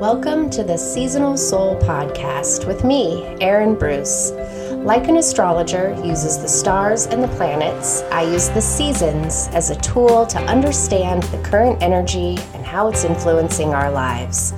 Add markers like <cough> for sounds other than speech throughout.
Welcome to the Seasonal Soul Podcast with me, Erin Bruce. Like an astrologer uses the stars and the planets, I use the seasons as a tool to understand the current energy and how it's influencing our lives.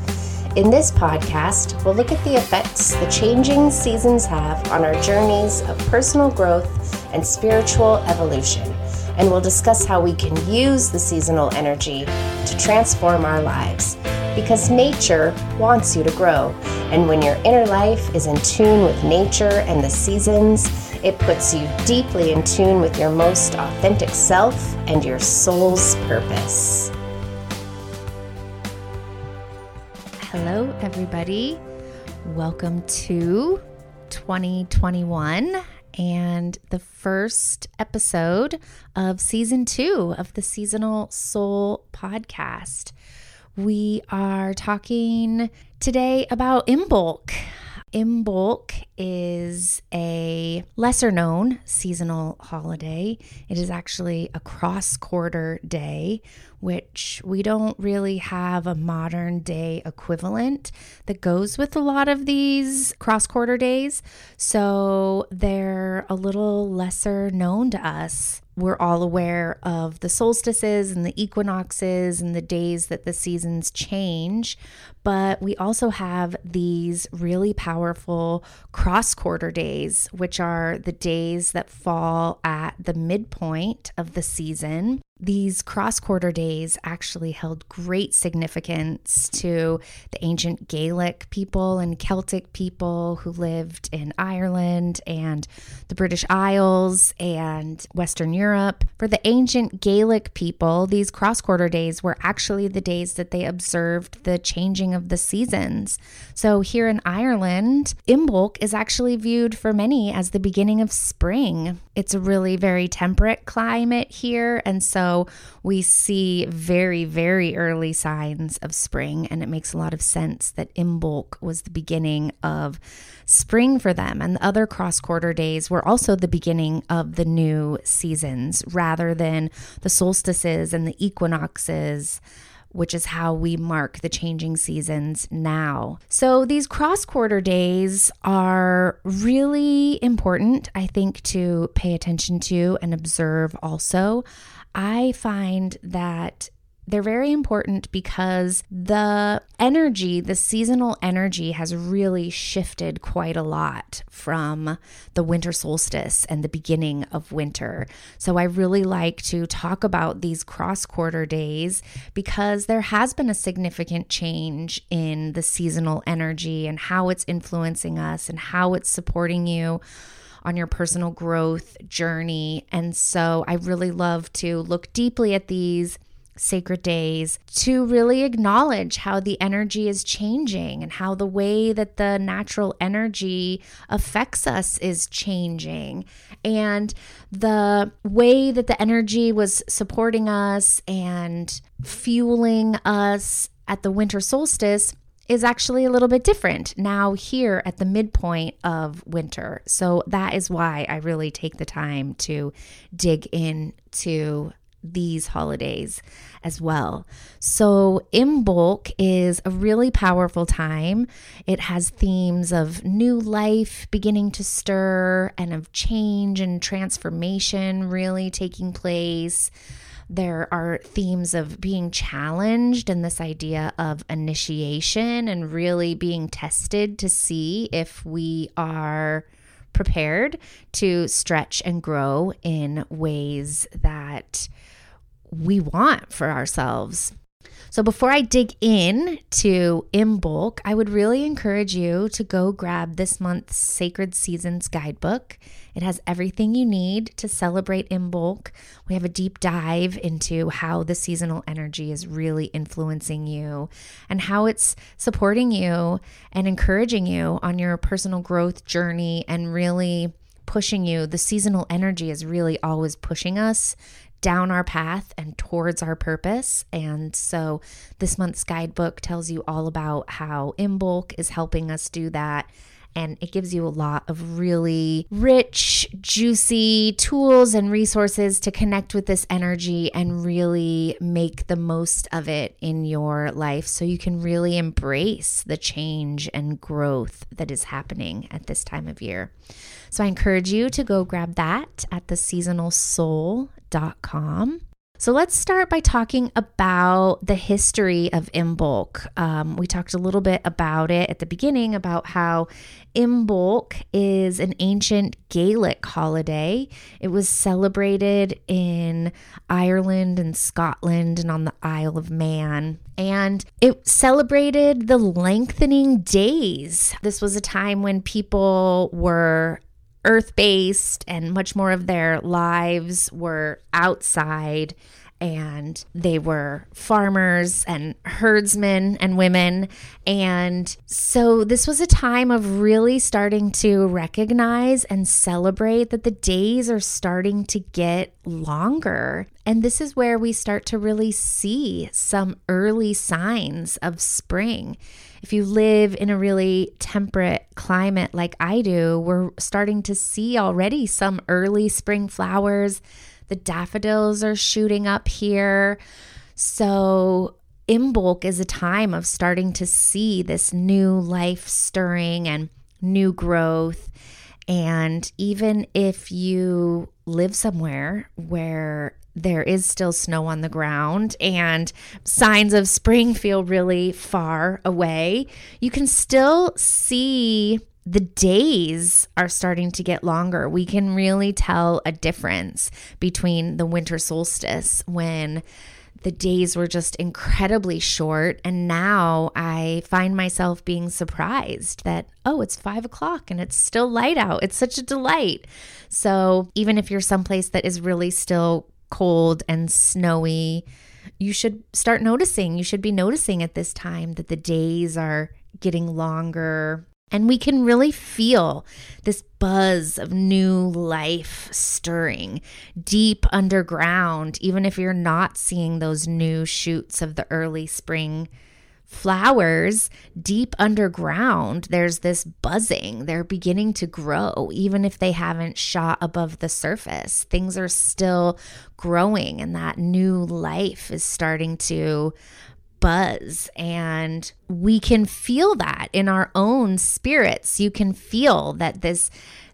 In this podcast, we'll look at the effects the changing seasons have on our journeys of personal growth and spiritual evolution, and we'll discuss how we can use the seasonal energy to transform our lives because nature wants you to grow. And when your inner life is in tune with nature and the seasons, it puts you deeply in tune with your most authentic self and your soul's purpose. Hello, everybody. Welcome to 2021 and the first episode of season two of the Seasonal Soul podcast. We are talking today about Imbolc. Imbolc is a lesser known seasonal holiday. It is actually a cross quarter day, which we don't really have a modern day equivalent that goes with a lot of these cross quarter days. So they're a little lesser known to us we're all aware of the solstices and the equinoxes and the days that the seasons change, but we also have these really powerful cross quarter days, which are the days that fall at the midpoint of the season these cross quarter days actually held great significance to the ancient Gaelic people and Celtic people who lived in Ireland and the British Isles and Western Europe. For the ancient Gaelic people, these cross quarter days were actually the days that they observed the changing of the seasons. So here in Ireland, Imbolc is actually viewed for many as the beginning of spring. It's a really very temperate climate here. And so we see very, very early signs of spring. And it makes a lot of sense that Imbolc was the beginning of spring for them. And the other cross quarter days were also the beginning of the new seasons rather than the solstices and the equinoxes which is how we mark the changing seasons now. So these cross quarter days are really important, I think, to pay attention to and observe also. I find that they're very important because the energy, the seasonal energy, has really shifted quite a lot from the winter solstice and the beginning of winter. So I really like to talk about these cross quarter days because there has been a significant change in the seasonal energy and how it's influencing us and how it's supporting you on your personal growth journey. And so I really love to look deeply at these sacred days to really acknowledge how the energy is changing and how the way that the natural energy affects us is changing and the way that the energy was supporting us and fueling us at the winter solstice is actually a little bit different now here at the midpoint of winter. So that is why I really take the time to dig into these holidays as well. So, Imbolc is a really powerful time. It has themes of new life beginning to stir and of change and transformation really taking place. There are themes of being challenged and this idea of initiation and really being tested to see if we are prepared to stretch and grow in ways that we want for ourselves. So before I dig in to Imbolc, I would really encourage you to go grab this month's Sacred Seasons guidebook. It has everything you need to celebrate Imbolc. We have a deep dive into how the seasonal energy is really influencing you and how it's supporting you and encouraging you on your personal growth journey and really pushing you. The seasonal energy is really always pushing us down our path and towards our purpose. And so this month's guidebook tells you all about how Imbolc is helping us do that and it gives you a lot of really rich, juicy tools and resources to connect with this energy and really make the most of it in your life so you can really embrace the change and growth that is happening at this time of year. So I encourage you to go grab that at theseasonalsoul.com. So let's start by talking about the history of Imbolc. Um, we talked a little bit about it at the beginning about how Imbolc is an ancient Gaelic holiday. It was celebrated in Ireland and Scotland and on the Isle of Man. And it celebrated the lengthening days. This was a time when people were earth based and much more of their lives were outside and they were farmers and herdsmen and women. And so this was a time of really starting to recognize and celebrate that the days are starting to get longer. And this is where we start to really see some early signs of spring. If you live in a really temperate climate like I do, we're starting to see already some early spring flowers. The daffodils are shooting up here. So, Imbolc is a time of starting to see this new life stirring and new growth. And even if you live somewhere where there is still snow on the ground and signs of spring feel really far away, you can still see the days are starting to get longer. We can really tell a difference between the winter solstice when the days were just incredibly short. And now I find myself being surprised that, oh, it's five o'clock and it's still light out. It's such a delight. So even if you're someplace that is really still cold and snowy, you should start noticing. You should be noticing at this time that the days are getting longer. And we can really feel this buzz of new life stirring deep underground, even if you're not seeing those new shoots of the early spring flowers deep underground, there's this buzzing. They're beginning to grow, even if they haven't shot above the surface. Things are still growing, and that new life is starting to buzz and we can feel that in our own spirits you can feel that this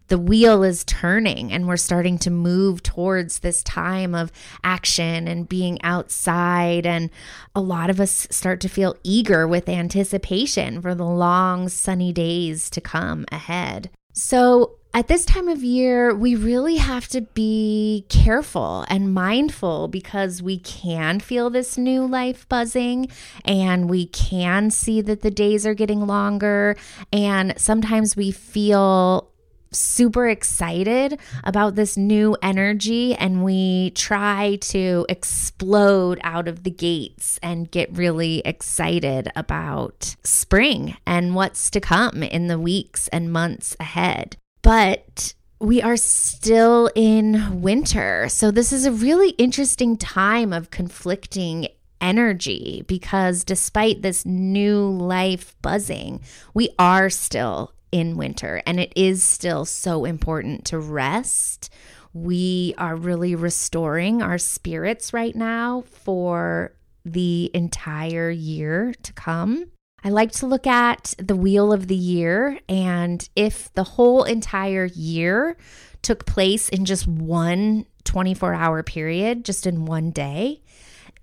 the wheel is turning and we're starting to move towards this time of action and being outside. And a lot of us start to feel eager with anticipation for the long sunny days to come ahead. So, at this time of year, we really have to be careful and mindful because we can feel this new life buzzing and we can see that the days are getting longer. And sometimes we feel super excited about this new energy and we try to explode out of the gates and get really excited about spring and what's to come in the weeks and months ahead. But we are still in winter. So, this is a really interesting time of conflicting energy because despite this new life buzzing, we are still in winter. And it is still so important to rest. We are really restoring our spirits right now for the entire year to come. I like to look at the wheel of the year, and if the whole entire year took place in just one 24 hour period, just in one day,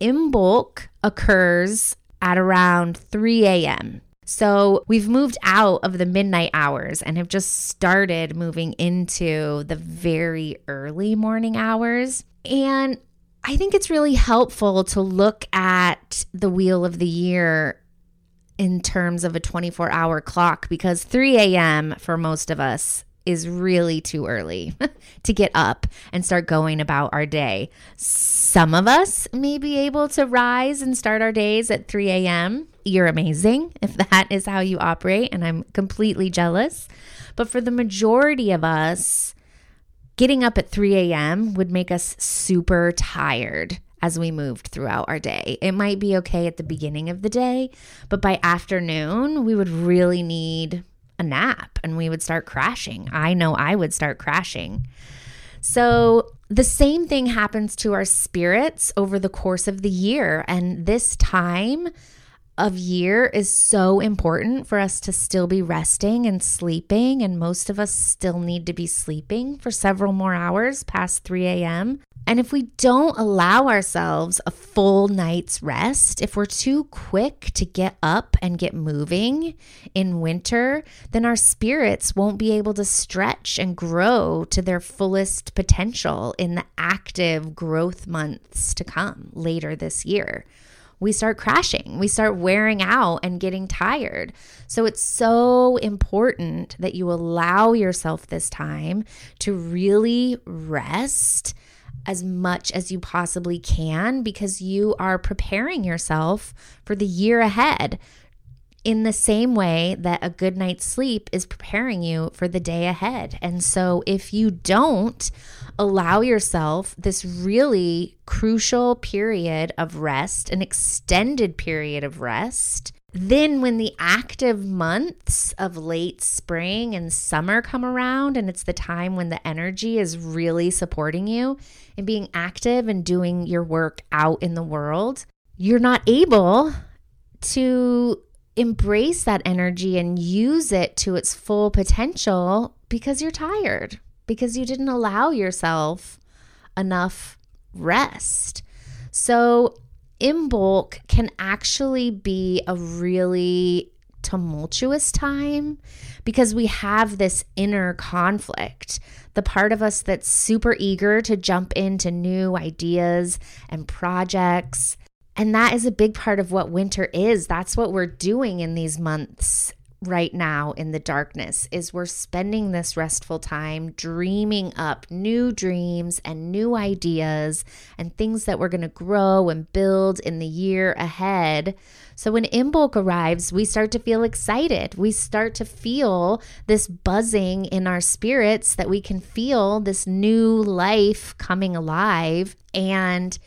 Imbolc occurs at around 3 a.m. So we've moved out of the midnight hours and have just started moving into the very early morning hours. And I think it's really helpful to look at the wheel of the year in terms of a 24 hour clock because 3 a.m. for most of us is really too early <laughs> to get up and start going about our day. Some of us may be able to rise and start our days at 3 a.m. You're amazing <laughs> if that is how you operate, and I'm completely jealous. But for the majority of us, getting up at 3 a.m. would make us super tired as we moved throughout our day. It might be okay at the beginning of the day, but by afternoon, we would really need a nap and we would start crashing. I know I would start crashing. So, the same thing happens to our spirits over the course of the year. And this time of year is so important for us to still be resting and sleeping. And most of us still need to be sleeping for several more hours past 3 a.m. And if we don't allow ourselves a full night's rest, if we're too quick to get up and get moving in winter, then our spirits won't be able to stretch and grow to their fullest potential in the active growth months to come later this year we start crashing, we start wearing out and getting tired. So it's so important that you allow yourself this time to really rest as much as you possibly can because you are preparing yourself for the year ahead in the same way that a good night's sleep is preparing you for the day ahead. And so, if you don't allow yourself this really crucial period of rest, an extended period of rest, then, when the active months of late spring and summer come around, and it's the time when the energy is really supporting you and being active and doing your work out in the world, you're not able to embrace that energy and use it to its full potential because you're tired, because you didn't allow yourself enough rest. So, Imbolc can actually be a really tumultuous time because we have this inner conflict. The part of us that's super eager to jump into new ideas and projects. And that is a big part of what winter is. That's what we're doing in these months right now in the darkness is we're spending this restful time dreaming up new dreams and new ideas and things that we're going to grow and build in the year ahead. So when Imbolc arrives, we start to feel excited. We start to feel this buzzing in our spirits that we can feel this new life coming alive and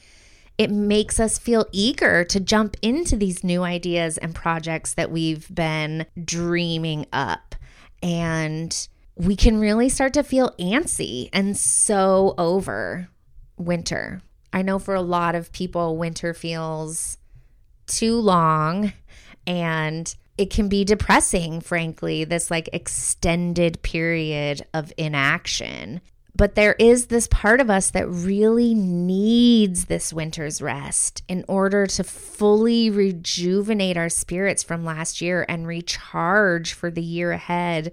it makes us feel eager to jump into these new ideas and projects that we've been dreaming up. And we can really start to feel antsy and so over winter. I know for a lot of people, winter feels too long and it can be depressing, frankly, this like extended period of inaction. But there is this part of us that really needs this winter's rest in order to fully rejuvenate our spirits from last year and recharge for the year ahead.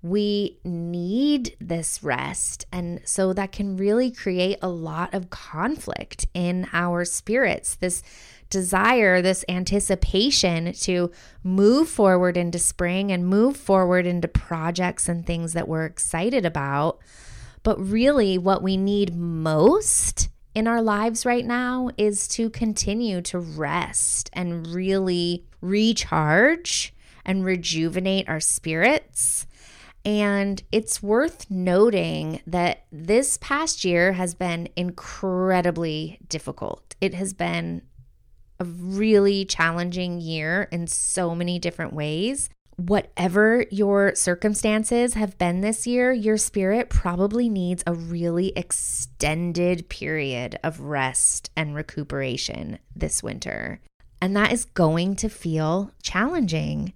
We need this rest. And so that can really create a lot of conflict in our spirits. This desire, this anticipation to move forward into spring and move forward into projects and things that we're excited about but really, what we need most in our lives right now is to continue to rest and really recharge and rejuvenate our spirits. And it's worth noting that this past year has been incredibly difficult. It has been a really challenging year in so many different ways whatever your circumstances have been this year, your spirit probably needs a really extended period of rest and recuperation this winter. And that is going to feel challenging.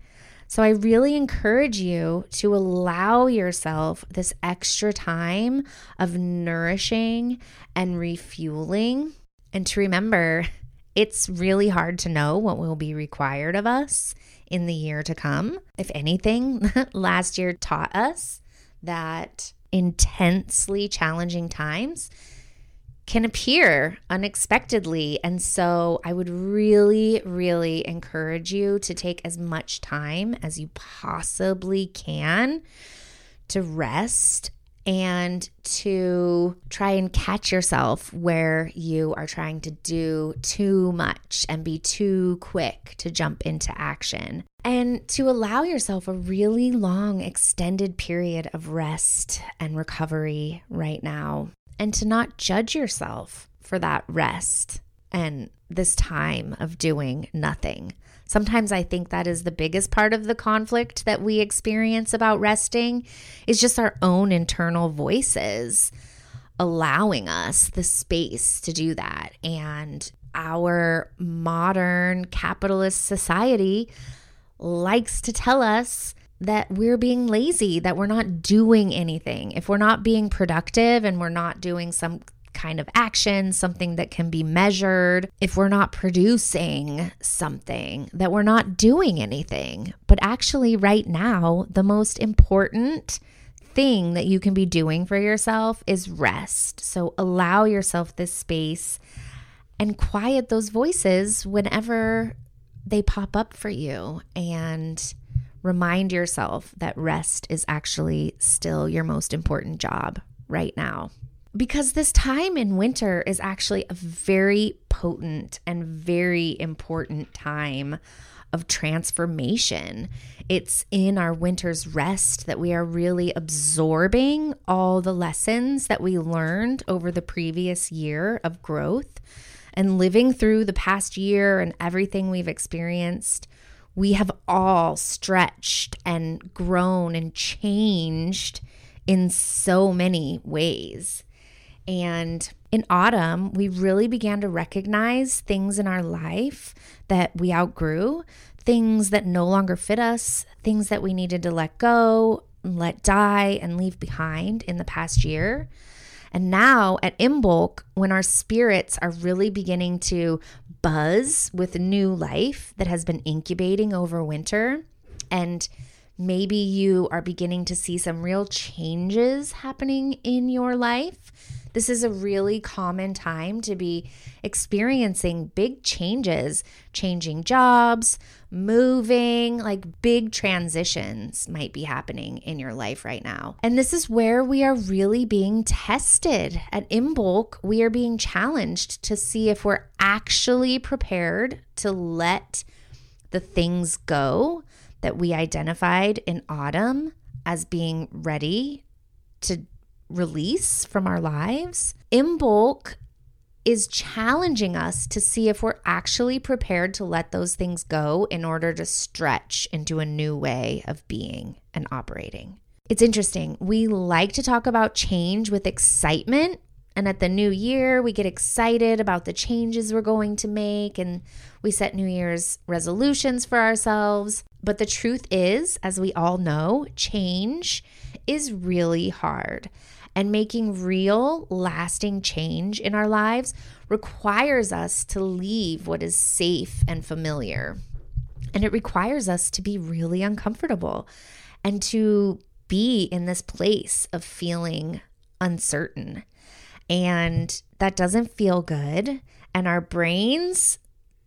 So, I really encourage you to allow yourself this extra time of nourishing and refueling. And to remember, it's really hard to know what will be required of us in the year to come. If anything, <laughs> last year taught us that intensely challenging times can appear unexpectedly. And so I would really, really encourage you to take as much time as you possibly can to rest and to try and catch yourself where you are trying to do too much and be too quick to jump into action. And to allow yourself a really long, extended period of rest and recovery right now. And to not judge yourself for that rest and this time of doing nothing. Sometimes I think that is the biggest part of the conflict that we experience about resting is just our own internal voices allowing us the space to do that. And our modern capitalist society likes to tell us that we're being lazy, that we're not doing anything. If we're not being productive and we're not doing some kind of action, something that can be measured, if we're not producing something, that we're not doing anything. But actually, right now, the most important thing that you can be doing for yourself is rest. So allow yourself this space and quiet those voices whenever they pop up for you and remind yourself that rest is actually still your most important job right now because this time in winter is actually a very potent and very important time of transformation. It's in our winter's rest that we are really absorbing all the lessons that we learned over the previous year of growth and living through the past year and everything we've experienced. We have all stretched and grown and changed in so many ways. And in autumn, we really began to recognize things in our life that we outgrew, things that no longer fit us, things that we needed to let go, let die, and leave behind in the past year. And now at Imbolc, when our spirits are really beginning to buzz with new life that has been incubating over winter, and maybe you are beginning to see some real changes happening in your life this is a really common time to be experiencing big changes, changing jobs, moving, like big transitions might be happening in your life right now. And this is where we are really being tested. At Imbolc, we are being challenged to see if we're actually prepared to let the things go that we identified in autumn as being ready to release from our lives. Imbolc is challenging us to see if we're actually prepared to let those things go in order to stretch into a new way of being and operating. It's interesting. We like to talk about change with excitement. And at the new year, we get excited about the changes we're going to make and we set New Year's resolutions for ourselves. But the truth is, as we all know, change is really hard and making real, lasting change in our lives requires us to leave what is safe and familiar. And it requires us to be really uncomfortable and to be in this place of feeling uncertain. And that doesn't feel good. And our brains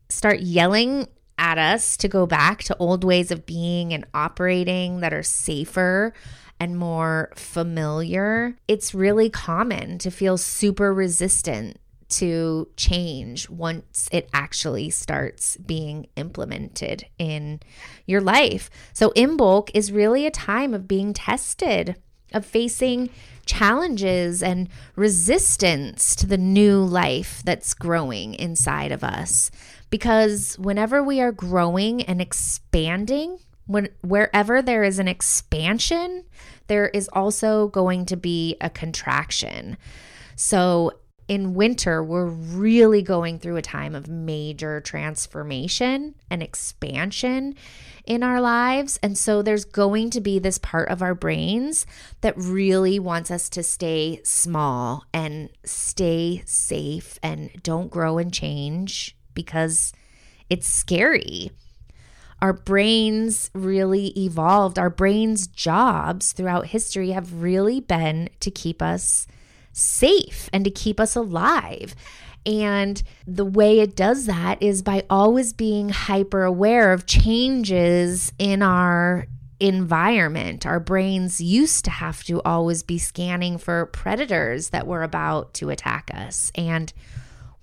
start yelling at us to go back to old ways of being and operating that are safer and more familiar, it's really common to feel super resistant to change once it actually starts being implemented in your life. So, Imbolc is really a time of being tested, of facing challenges and resistance to the new life that's growing inside of us. Because whenever we are growing and expanding, when wherever there is an expansion, there is also going to be a contraction. So in winter, we're really going through a time of major transformation and expansion in our lives. And so there's going to be this part of our brains that really wants us to stay small and stay safe and don't grow and change because it's scary our brains really evolved. Our brains' jobs throughout history have really been to keep us safe and to keep us alive. And the way it does that is by always being hyper aware of changes in our environment. Our brains used to have to always be scanning for predators that were about to attack us. And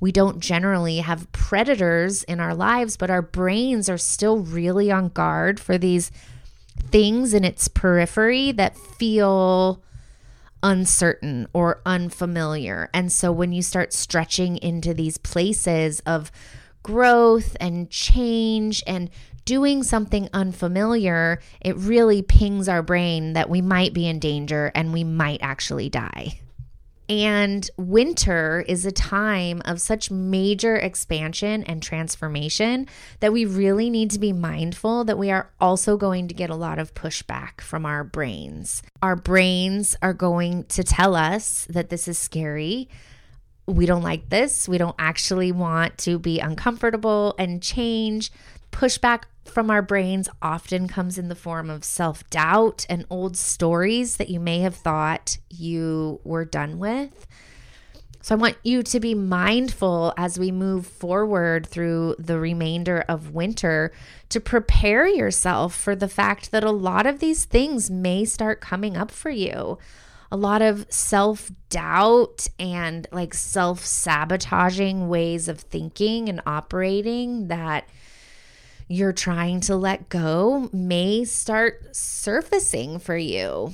we don't generally have predators in our lives, but our brains are still really on guard for these things in its periphery that feel uncertain or unfamiliar. And so when you start stretching into these places of growth and change and doing something unfamiliar, it really pings our brain that we might be in danger and we might actually die. And winter is a time of such major expansion and transformation that we really need to be mindful that we are also going to get a lot of pushback from our brains. Our brains are going to tell us that this is scary. We don't like this. We don't actually want to be uncomfortable and change. Pushback from our brains often comes in the form of self doubt and old stories that you may have thought you were done with. So, I want you to be mindful as we move forward through the remainder of winter to prepare yourself for the fact that a lot of these things may start coming up for you. A lot of self doubt and like self sabotaging ways of thinking and operating that you're trying to let go may start surfacing for you.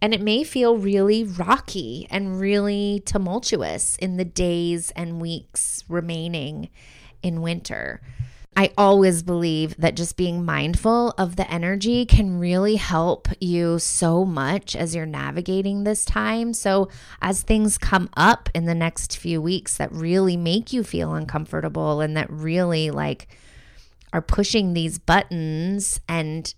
And it may feel really rocky and really tumultuous in the days and weeks remaining in winter. I always believe that just being mindful of the energy can really help you so much as you're navigating this time. So, as things come up in the next few weeks that really make you feel uncomfortable and that really like are pushing these buttons and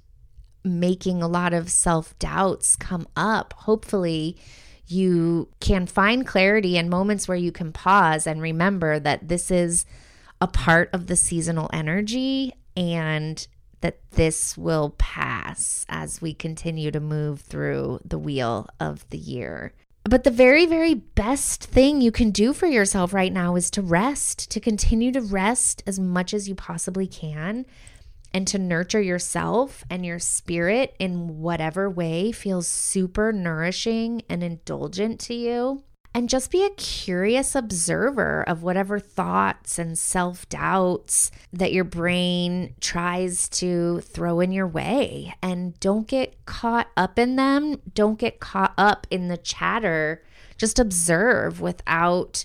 making a lot of self doubts come up, hopefully you can find clarity in moments where you can pause and remember that this is a part of the seasonal energy and that this will pass as we continue to move through the wheel of the year. But the very, very best thing you can do for yourself right now is to rest, to continue to rest as much as you possibly can, and to nurture yourself and your spirit in whatever way feels super nourishing and indulgent to you and just be a curious observer of whatever thoughts and self doubts that your brain tries to throw in your way. And don't get caught up in them. Don't get caught up in the chatter. Just observe without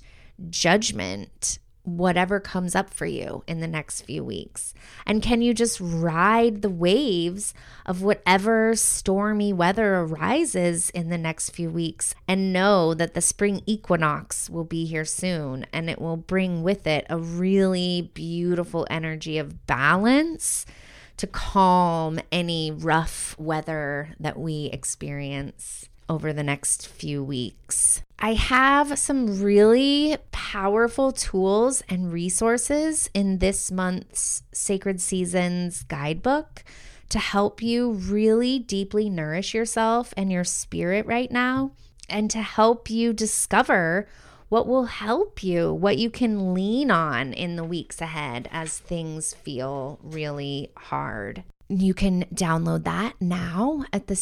judgment whatever comes up for you in the next few weeks? And can you just ride the waves of whatever stormy weather arises in the next few weeks and know that the spring equinox will be here soon and it will bring with it a really beautiful energy of balance? To calm any rough weather that we experience over the next few weeks. I have some really powerful tools and resources in this month's Sacred Seasons guidebook to help you really deeply nourish yourself and your spirit right now and to help you discover what will help you, what you can lean on in the weeks ahead as things feel really hard. You can download that now at the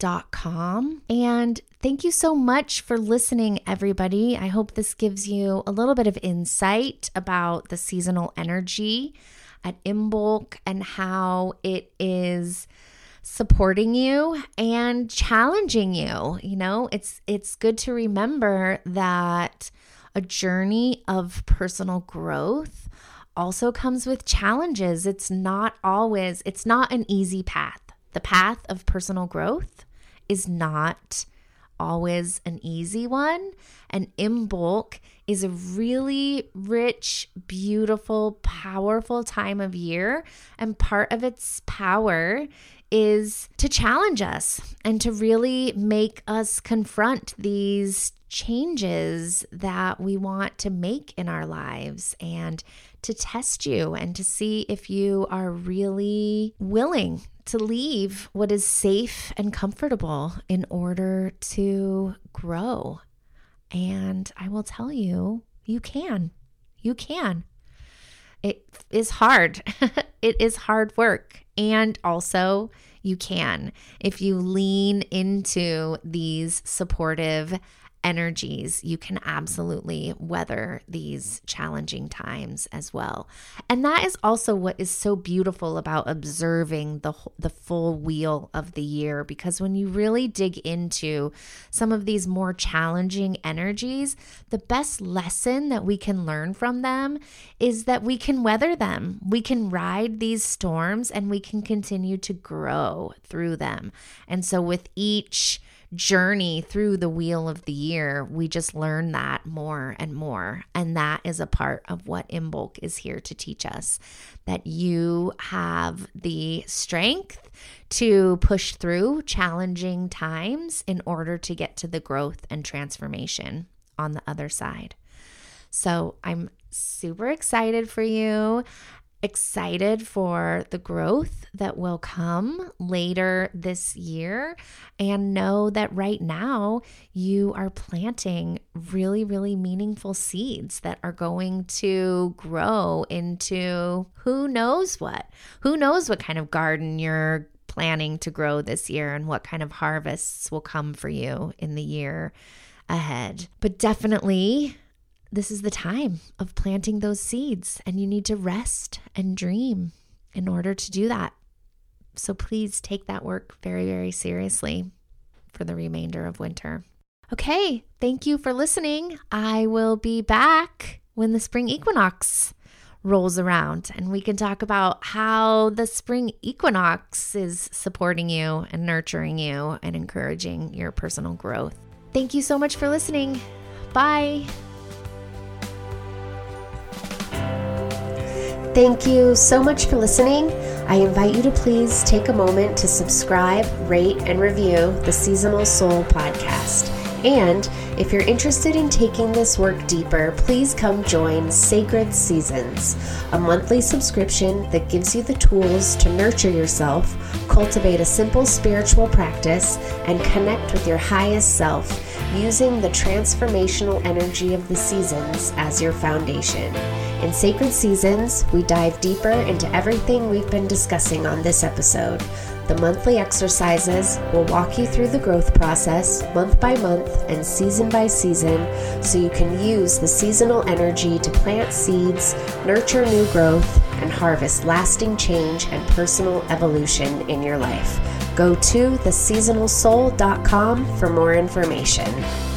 seasonalsoul.com. And thank you so much for listening, everybody. I hope this gives you a little bit of insight about the seasonal energy at Imbolc and how it is supporting you and challenging you. You know, it's it's good to remember that a journey of personal growth also comes with challenges. It's not always, it's not an easy path. The path of personal growth is not always an easy one. And Imbolc is a really rich, beautiful, powerful time of year. And part of its power is to challenge us and to really make us confront these changes that we want to make in our lives and to test you and to see if you are really willing to leave what is safe and comfortable in order to grow. And I will tell you, you can. You can. It is hard. <laughs> it is hard work. And also, you can if you lean into these supportive energies, you can absolutely weather these challenging times as well. And that is also what is so beautiful about observing the the full wheel of the year because when you really dig into some of these more challenging energies, the best lesson that we can learn from them is that we can weather them. We can ride these storms and we can continue to grow through them. And so with each journey through the wheel of the year, we just learn that more and more. And that is a part of what Imbolc is here to teach us that you have the strength to push through challenging times in order to get to the growth and transformation on the other side. So I'm super excited for you excited for the growth that will come later this year and know that right now you are planting really, really meaningful seeds that are going to grow into who knows what. Who knows what kind of garden you're planning to grow this year and what kind of harvests will come for you in the year ahead. But definitely this is the time of planting those seeds, and you need to rest and dream in order to do that. So please take that work very, very seriously for the remainder of winter. Okay, thank you for listening. I will be back when the spring equinox rolls around and we can talk about how the spring equinox is supporting you and nurturing you and encouraging your personal growth. Thank you so much for listening. Bye. Thank you so much for listening. I invite you to please take a moment to subscribe, rate, and review the Seasonal Soul podcast. And if you're interested in taking this work deeper, please come join Sacred Seasons, a monthly subscription that gives you the tools to nurture yourself, cultivate a simple spiritual practice, and connect with your highest self using the transformational energy of the seasons as your foundation. In Sacred Seasons, we dive deeper into everything we've been discussing on this episode. The monthly exercises will walk you through the growth process month by month and season by season so you can use the seasonal energy to plant seeds, nurture new growth, and harvest lasting change and personal evolution in your life. Go to theseasonalsoul.com for more information.